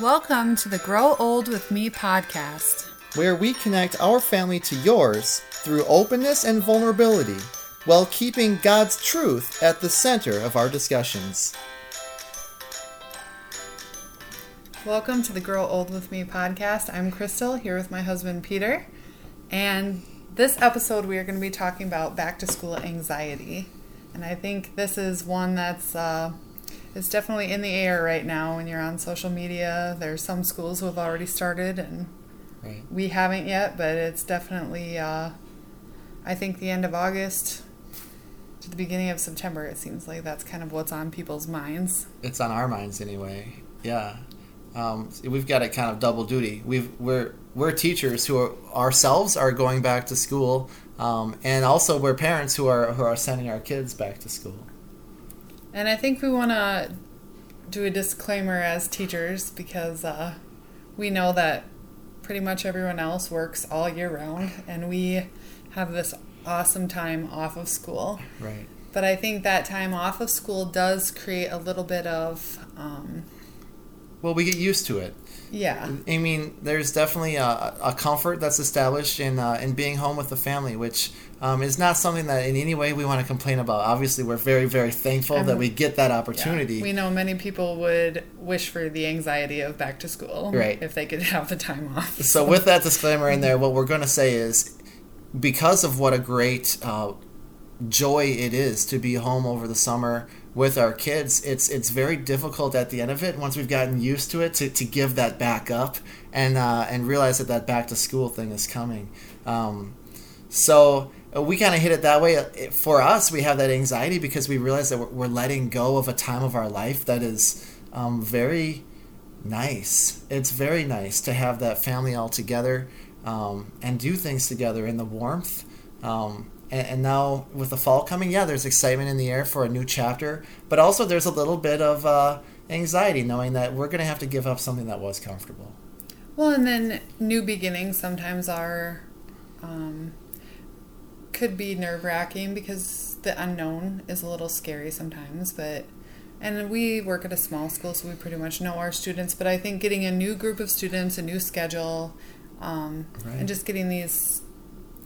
Welcome to the Grow Old with Me podcast. where we connect our family to yours through openness and vulnerability while keeping God's truth at the center of our discussions. Welcome to the Grow Old with Me podcast. I'm Crystal here with my husband Peter. And this episode, we are going to be talking about back to school anxiety. And I think this is one that's uh, it's definitely in the air right now when you're on social media. There's some schools who have already started, and Right. we haven't yet, but it's definitely, uh, I think, the end of August to the beginning of September. It seems like that's kind of what's on people's minds. It's on our minds anyway. Yeah. Um, we've got a kind of double duty. We've, we're, we're teachers who are, ourselves are going back to school, um, and also we're parents who are, who are sending our kids back to school. And I think we want to do a disclaimer as teachers because uh, we know that pretty much everyone else works all year round, and we have this awesome time off of school. Right. But I think that time off of school does create a little bit of, um, Well, we get used to it. yeah, I mean, there's definitely a, a comfort that's established in uh, in being home with the family, which um, is not something that in any way we want to complain about. Obviously, we're very very thankful that we get that yeah. opportunity. We know many people would wish for the anxiety of back to school, Right. If they could have the time off. so, with that disclaimer in there, what we're going to say is, because of what a great uh, joy it is to be home over the summer with our kids, it's it's very difficult at the end of it once we've gotten used to it to, to give that back up and uh, and realize that that back to school thing is coming. Um, so we kind of hit it that way. Uh, For us, we have that anxiety because we realize that we're, we're letting go of a time of our life that is um, very nice. It's very nice to have that family all together um, and do things together in the warmth. Um, and, and now with the fall coming, yeah, there's excitement in the air for a new chapter, but also there's a little bit of uh, anxiety knowing that we're going to have to give up something that was comfortable. Well, and then new beginnings sometimes are, um, could be nerve wracking because the unknown is a little scary sometimes. But, and we work at a small school, so we pretty much know our students. But I think getting a new group of students, a new schedule, um, Right. and just getting these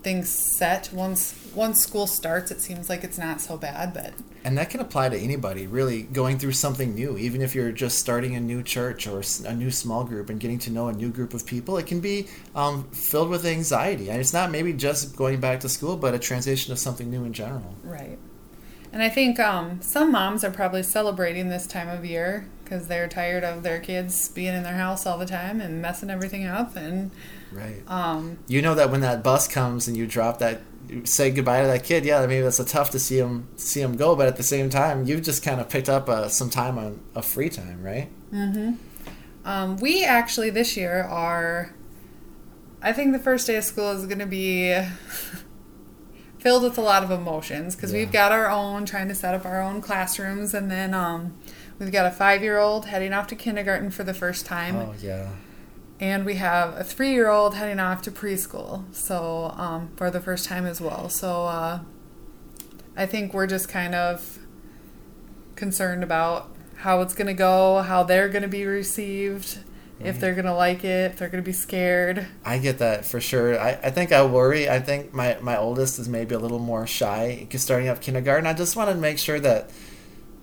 things set once once school starts, it seems like it's not so bad. But And that can apply to anybody, really, going through something new. Even if you're just starting a new church or a new small group and getting to know a new group of people, it can be um, filled with anxiety. And it's not maybe just going back to school, but a transition to something new in general. Right. And I think um, some moms are probably celebrating this time of year because they're tired of their kids being in their house all the time and messing everything up. And Right. um, You know that when that bus comes and you drop that, you say goodbye to that kid. Yeah, maybe that's a tough to see him see him go, but at the same time, you've just kind of picked up uh, some time on a free time, right? Mm-hmm. Um, we actually this year are, I think the first day of school is going to be filled with a lot of emotions because Yeah. we've got our own, trying to set up our own classrooms. And then um, we've got a five year old heading off to kindergarten for the first time. Oh yeah. and we have a three-year-old heading off to preschool so um, for the first time as well so uh, i think we're just kind of concerned about how it's going to go how they're going to be received if mm. they're going to like it if they're going to be scared I get that for sure. I, I think I worry. I think my, my oldest is maybe a little more shy because starting up kindergarten. I just want to make sure that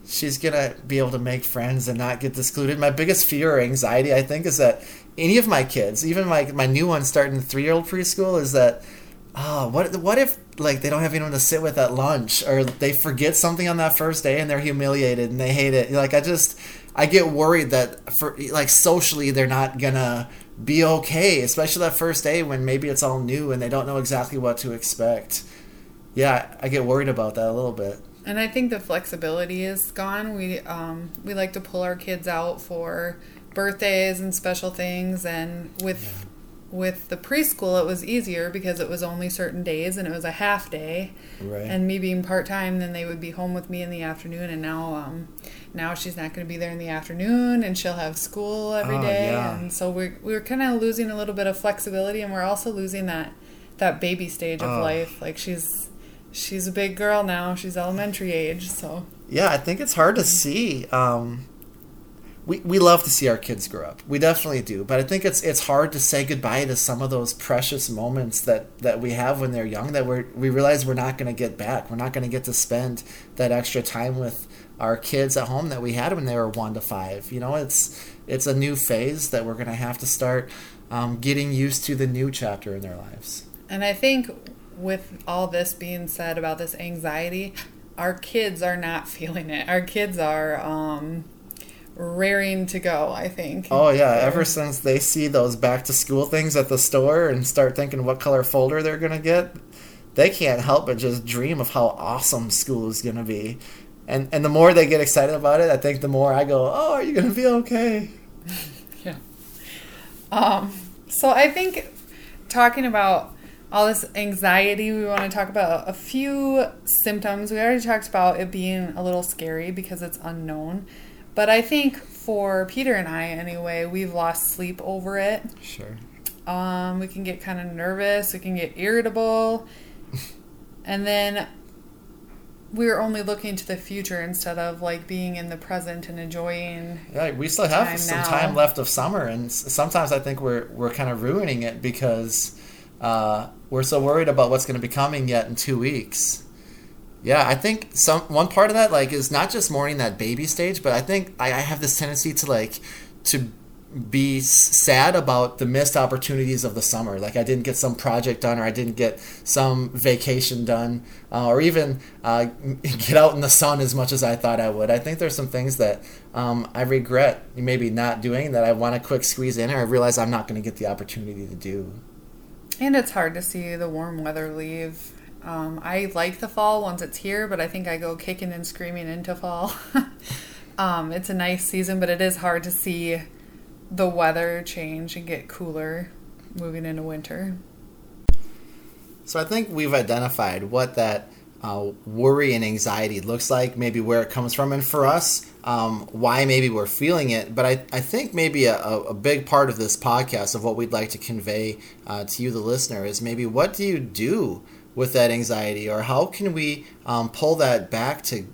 she's going to be able to make friends and not get excluded. My biggest fear or anxiety, I think, is that any of my kids, even my, my new one starting three year old preschool, is that, oh, what, what if like they don't have anyone to sit with at lunch or they forget something on that first day and they're humiliated and they hate it? Like, I just, I get worried that for like socially they're not gonna be okay, especially that first day when maybe it's all new and they don't know exactly what to expect. Yeah, I get worried about that a little bit. and i think the flexibility is gone we um, we like to pull our kids out for birthdays and special things and with with the preschool it was easier because it was only certain days and it was a half day Right. and me being part-time then they would be home with me in the afternoon and now um now she's not going to be there in the afternoon and she'll have school every Oh, day yeah. and so we're, we're kind of losing a little bit of flexibility and we're also losing that that baby stage of Oh. life like she's she's a big girl now she's elementary age so Yeah, I think it's hard to see. Um, we, we love to see our kids grow up. We definitely do. But I think it's it's hard to say goodbye to some of those precious moments that, that we have when they're young that we we realize we're not going to get back. We're not going to get to spend that extra time with our kids at home that we had when they were one to five. You know, it's it's a new phase that we're going to have to start um, getting used to the new chapter in their lives. And I think with all this being said about this anxiety, our kids are not feeling it. Our kids are um, raring to go, I think. Oh yeah, ever since they see those back to school things at the store and start thinking what color folder they're going to get, they can't help but just dream of how awesome school is going to be. And and the more they get excited about it, I think the more I go, "Oh, are you going to be okay?" yeah. Um so I think talking about all this anxiety, we want to talk about a few symptoms. We already talked about it being a little scary because it's unknown. But I think for Peter and I, anyway, we've lost sleep over it. Sure. Um, we can get kind of nervous. We can get irritable, and then we're only looking to the future instead of like being in the present and enjoying. Yeah, we still have time some now. time left of summer, and sometimes I think we're we're kind of ruining it because uh, we're so worried about what's going to be coming yet in two weeks. Yeah, I think some one part of that like is not just mourning that baby stage, but I think I, I have this tendency to like to be sad about the missed opportunities of the summer. Like I didn't get some project done, or I didn't get some vacation done, uh, or even uh, get out in the sun as much as I thought I would. I think there's some things that um, I regret maybe not doing that I want to quick squeeze in, or I realize I'm not going to get the opportunity to do. And it's hard to see the warm weather leave um, I like the fall once it's here, but I think I go kicking and screaming into fall. um, it's a nice season, but it is hard to see the weather change and get cooler moving into winter. So I think we've identified what that uh, worry and anxiety looks like, maybe where it comes from, and for us, um, why maybe we're feeling it. But I, I think maybe a, a big part of this podcast of what we'd like to convey uh, to you, the listener, is maybe what do you do with that anxiety, or how can we um, pull that back to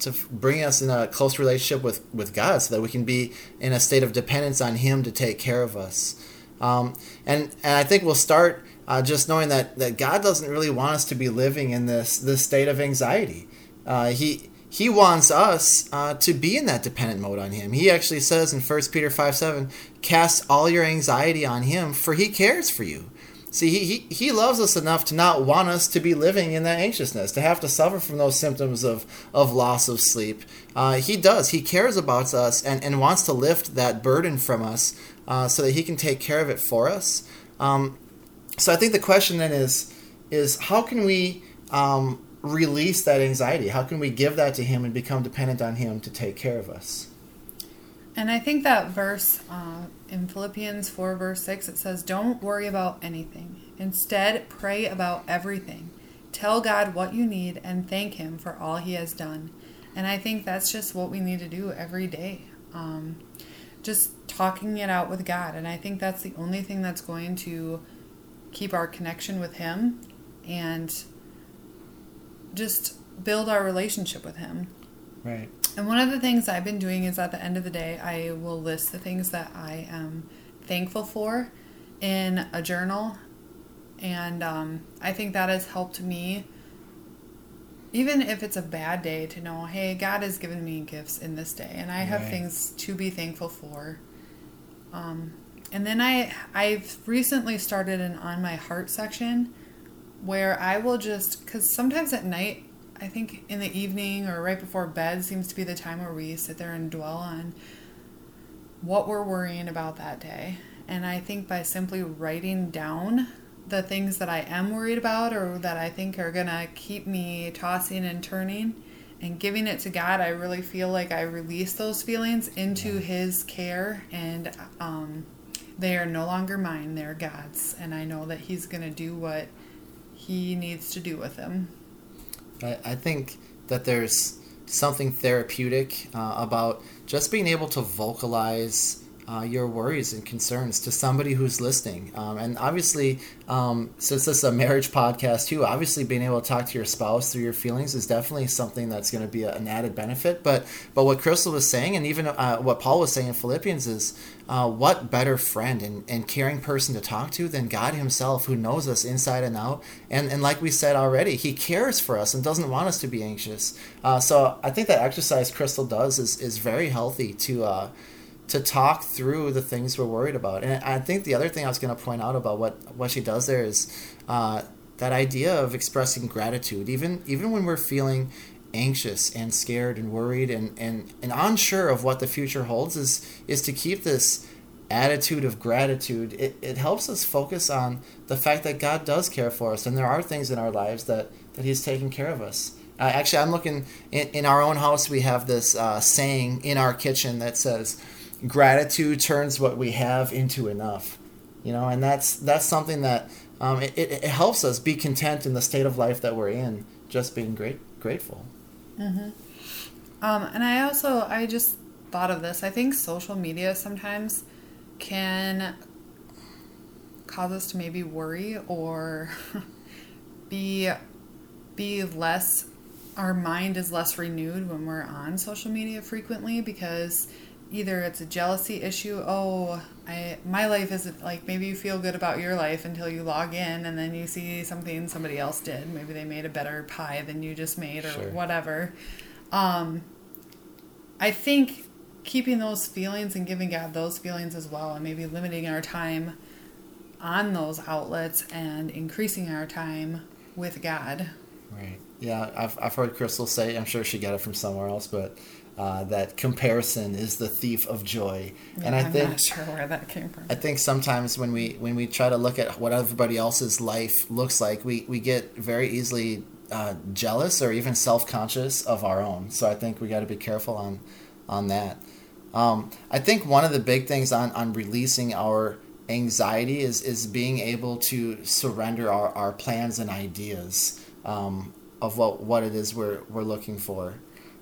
to bring us in a close relationship with, with God, so that we can be in a state of dependence on Him to take care of us. Um, and and I think we'll start uh, just knowing that that God doesn't really want us to be living in this this state of anxiety. Uh, he he wants us uh, to be in that dependent mode on him. He actually says in 1 Peter 5 7, cast all your anxiety on him, for he cares for you. See, he, he, he loves us enough to not want us to be living in that anxiousness, to have to suffer from those symptoms of, of loss of sleep. Uh, he does. He cares about us and, and wants to lift that burden from us uh, so that he can take care of it for us. Um, so I think the question then is, is how can we um, release that anxiety? How can we give that to him and become dependent on him to take care of us? And I think that verse uh, in Philippians 4, verse 6, it says, Don't worry about anything. Instead, pray about everything. Tell God what you need and thank Him for all He has done. And I think that's just what we need to do every day. Um, just talking it out with God. And I think that's the only thing that's going to keep our connection with Him and just build our relationship with Him. Right. And one of the things I've been doing is at the end of the day, I will list the things that I am thankful for in a journal. And um, I think that has helped me, even if it's a bad day, to know, hey, God has given me gifts in this day, and I have things to be thankful for. Um, and then I I've recently started an on my heart section where I will just because sometimes at night I think in the evening or right before bed seems to be the time where we sit there and dwell on what we're worrying about that day. And I think by simply writing down the things that I am worried about or that I think are going to keep me tossing and turning and giving it to God, I really feel like I release those feelings into His care and um, they are no longer mine, they're God's. And I know that He's going to do what He needs to do with them. I, I think that there's something therapeutic uh, about just being able to vocalize uh, your worries and concerns to somebody who's listening. Um, and obviously, um, since this is a marriage podcast too, obviously being able to talk to your spouse through your feelings is definitely something that's going to be a, an added benefit. But but what Crystal was saying, and even uh, what Paul was saying in Philippians, is uh, what better friend and, and caring person to talk to than God Himself, who knows us inside and out. And and like we said already, He cares for us and doesn't want us to be anxious. Uh, so I think that exercise Crystal does is is very healthy to uh, to talk through the things we're worried about. And I think the other thing I was going to point out about what what she does there is uh, that idea of expressing gratitude, even even when we're feeling anxious and scared and worried and, and, and unsure of what the future holds is is to keep this attitude of gratitude. It, it helps us focus on the fact that god does care for us and there are things in our lives that that he's taking care of us. Uh, actually i'm looking in, in our own house we have this uh, saying in our kitchen that says gratitude turns what we have into enough you know and that's that's something that um, it, it, it helps us be content in the state of life that we're in just being great grateful mm-hmm. um, and i also i just thought of this i think social media sometimes can cause us to maybe worry or be be less our mind is less renewed when we're on social media frequently because either it's a jealousy issue oh i my life isn't like maybe you feel good about your life until you log in and then you see something somebody else did. Maybe they made a better pie than you just made or sure. whatever. Um i think keeping those feelings and giving god those feelings as well and maybe limiting our time on those outlets and increasing our time with god. Right. Yeah i've, I've heard crystal say i'm sure she got it from somewhere else but uh, that comparison is the thief of joy. Yeah, and I I'm think not sure where that came from. I think sometimes when we when we try to look at what everybody else's life looks like, we we get very easily uh, jealous or even self conscious of our own. So I think we got to be careful on on that. Um, I think one of the big things on on releasing our anxiety is is being able to surrender our, our plans and ideas um, of what what it is we're we're looking for.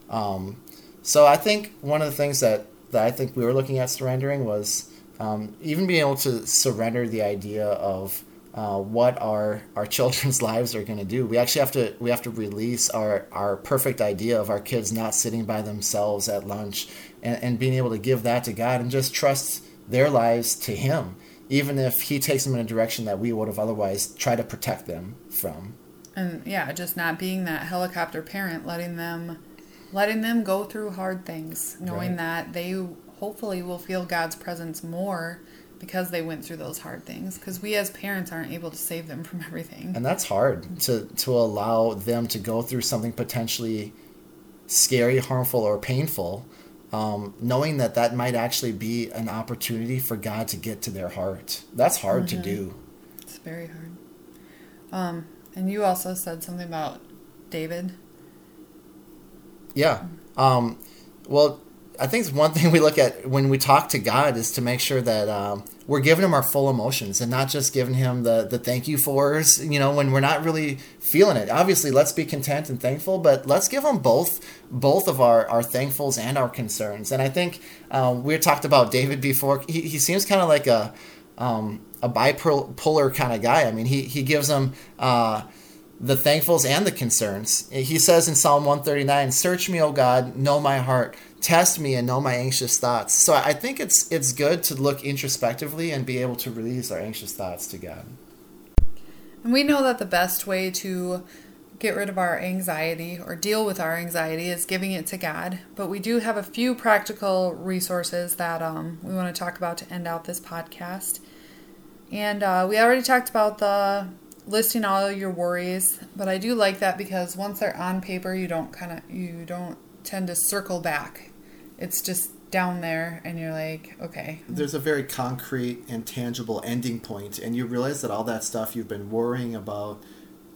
Um, so I think one of the things that, that I think we were looking at surrendering was um, even being able to surrender the idea of uh, what our our children's lives are going to do. We actually have to we have to release our our perfect idea of our kids not sitting by themselves at lunch and, and being able to give that to God and just trust their lives to Him, even if He takes them in a direction that we would have otherwise tried to protect them from. And yeah, just not being that helicopter parent, letting them letting them go through hard things, knowing right. that they hopefully will feel God's presence more because they went through those hard things because we as parents aren't able to save them from everything. And that's hard to to allow them to go through something potentially scary harmful or painful um, knowing that that might actually be an opportunity for god to get to their heart. That's hard mm-hmm. to do. It's very hard. Um, and you also said something about david yeah. Um, well, I think one thing we look at when we talk to God is to make sure that um, we're giving Him our full emotions and not just giving Him the the thank you fors. You know, when we're not really feeling it. Obviously, let's be content and thankful, but let's give Him both both of our our thankfuls and our concerns. And I think uh, we talked about David before. He, he seems kind of like a um, a bipolar kind of guy. I mean, he he gives them. Uh, the thankfuls and the concerns. He says in Psalm 139, "Search me, O God, know my heart, test me and know my anxious thoughts." So I think it's it's good to look introspectively and be able to release our anxious thoughts to God. And we know that the best way to get rid of our anxiety or deal with our anxiety is giving it to God. But we do have a few practical resources that um, we want to talk about to end out this podcast. And uh, we already talked about the listing all your worries, but I do like that because once they're on paper, you don't kind of you don't tend to circle back. It's just down there and you're like, okay. There's a very concrete and tangible ending point and you realize that all that stuff you've been worrying about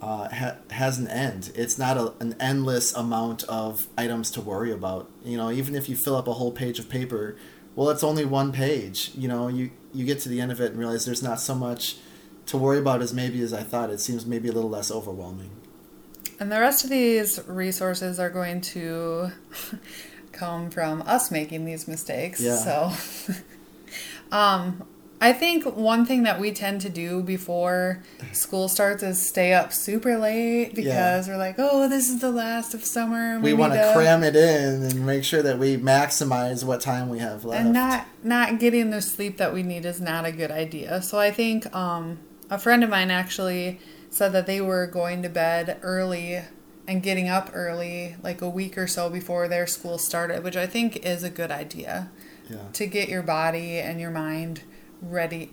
uh, ha- has an end. It's not a, an endless amount of items to worry about. You know, even if you fill up a whole page of paper, well, it's only one page. You know, you you get to the end of it and realize there's not so much to worry about as maybe as I thought. It seems maybe a little less overwhelming. And the rest of these resources are going to come from us making these mistakes. Yeah. So Um, I think one thing that we tend to do before school starts is stay up super late because we're like, oh, this is the last of summer. and We want to cram it in and make sure that we maximize what time we have left. and not not getting the sleep that we need is not a good idea. So I think um, a friend of mine actually said that they were going to bed early and getting up early, like a week or so before their school started, which I think is a good idea yeah. to get your body and your mind ready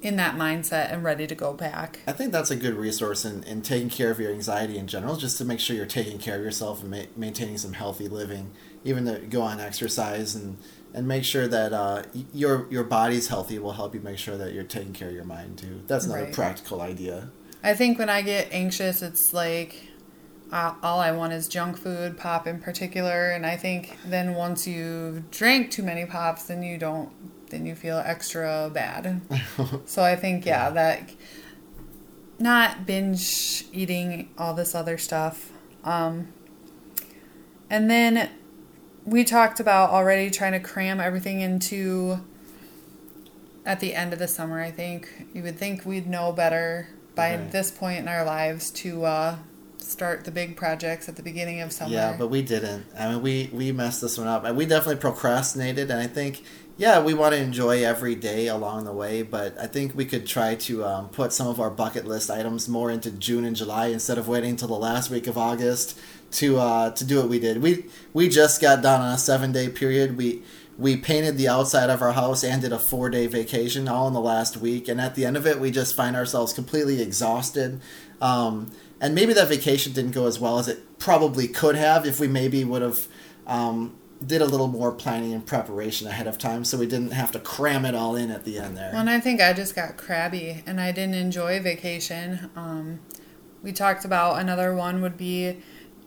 in that mindset and ready to go back. I think that's a good resource in, in taking care of your anxiety in general, just to make sure you're taking care of yourself and ma- maintaining some healthy living, even to go on exercise and, and make sure that uh, your your body's healthy will help you make sure that you're taking care of your mind too. That's another Right. practical idea. I think when I get anxious, it's like uh, all I want is junk food, pop in particular. And I think then once you've drank too many pops, then you don't, then you feel extra bad. so I think, yeah, that not binge eating all this other stuff. Um, and then we talked about already trying to cram everything into at the end of the summer, I think. You would think we'd know better by Right. this point in our lives to uh, start the big projects at the beginning of summer. Yeah, but we didn't. I mean, we we messed this one up, and we definitely procrastinated. And I think, yeah, we want to enjoy every day along the way, but I think we could try to um, put some of our bucket list items more into June and July instead of waiting until the last week of August to uh, to do what we did. We we just got done on a seven day period. We we painted the outside of our house and did a four day vacation all in the last week. And at the end of it, we just find ourselves completely exhausted. Um, and maybe that vacation didn't go as well as it probably could have if we maybe would have um, did a little more planning and preparation ahead of time, so we didn't have to cram it all in at the end there. Well, and I think I just got crabby and I didn't enjoy vacation. Um, we talked about another one would be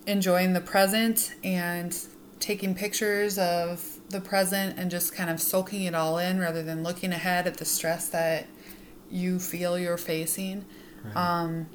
enjoying the present and taking pictures of the present and just kind of soaking it all in rather than looking ahead at the stress that you feel you're facing. Um,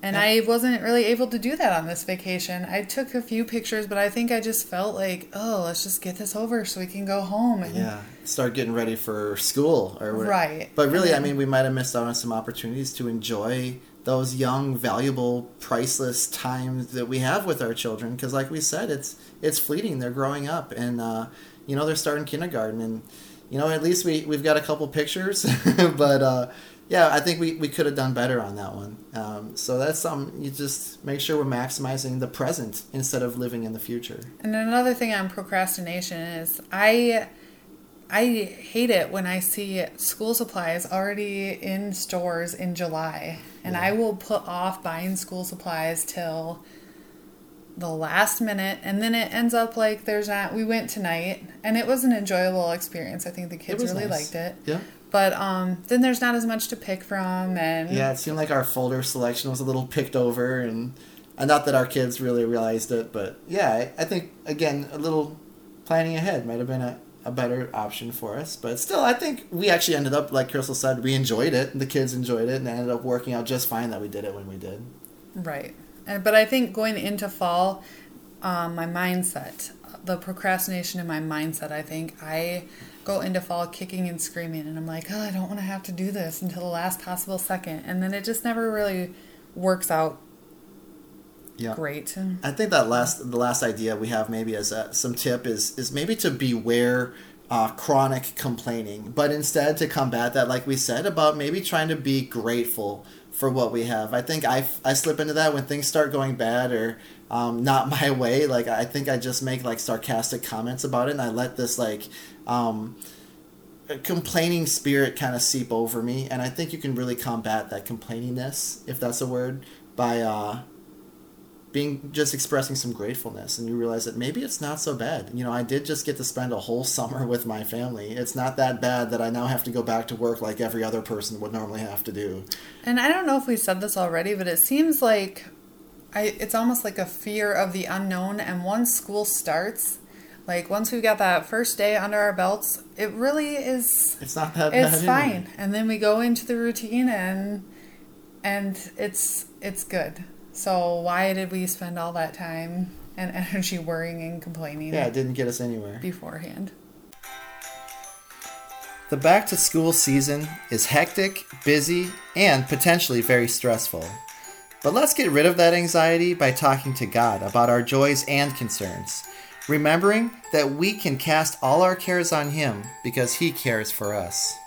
and I wasn't really able to do that on this vacation. I took a few pictures, but I think I just felt like, oh, let's just get this over so we can go home. And yeah, start getting ready for school or whatever. Right. But really, I mean, we might have missed out on some opportunities to enjoy those young, valuable, priceless times that we have with our children. Because, like we said, it's it's fleeting. They're growing up, and uh, you know they're starting kindergarten, and you know at least we we've got a couple pictures, but. Uh, yeah, I think we, we could have done better on that one. Um, so that's something you just make sure we're maximizing the present instead of living in the future. And another thing on procrastination is I I hate it when I see school supplies already in stores in July. And I will put off buying school supplies till the last minute and then it ends up like there's not we went tonight and it was an enjoyable experience. I think the kids really nice. liked it. Yeah. But um then there's not as much to pick from and Yeah, it seemed like our folder selection was a little picked over, and uh, not that our kids really realized it, but yeah, I, I think again a little planning ahead might have been a, a better option for us. But still, I think we actually ended up like Crystal said, we enjoyed it, the kids enjoyed it, and it ended up working out just fine that we did it when we did. Right. And, but I think going into fall, um, my mindset, the procrastination in my mindset, I think I go into fall kicking and screaming, and I'm like, oh, I don't want to have to do this until the last possible second. And then it just never really works out Yeah. great. I think that last the last idea we have maybe as a, some tip is is maybe to beware uh, chronic complaining, but instead to combat that, like we said, about maybe trying to be grateful for what we have. I think I, I slip into that when things start going bad or um, not my way. Like I think I just make like sarcastic comments about it, and I let this like. Um, complaining spirit kind of seep over me and i think you can really combat that complainingness if that's a word by uh, being just expressing some gratefulness and you realize that maybe it's not so bad you know i did just get to spend a whole summer with my family it's not that bad that i now have to go back to work like every other person would normally have to do And I don't know if we said this already, but it seems like I, it's almost like a fear of the unknown. And once school starts, like once we've got that first day under our belts, it really is it's not that bad it's anyway. fine and then we go into the routine and and it's it's good so why did we spend all that time and energy worrying and complaining yeah it didn't get us anywhere beforehand The back to school season is hectic, busy, and potentially very stressful. But let's get rid of that anxiety by talking to God about our joys and concerns, remembering that we can cast all our cares on Him because He cares for us.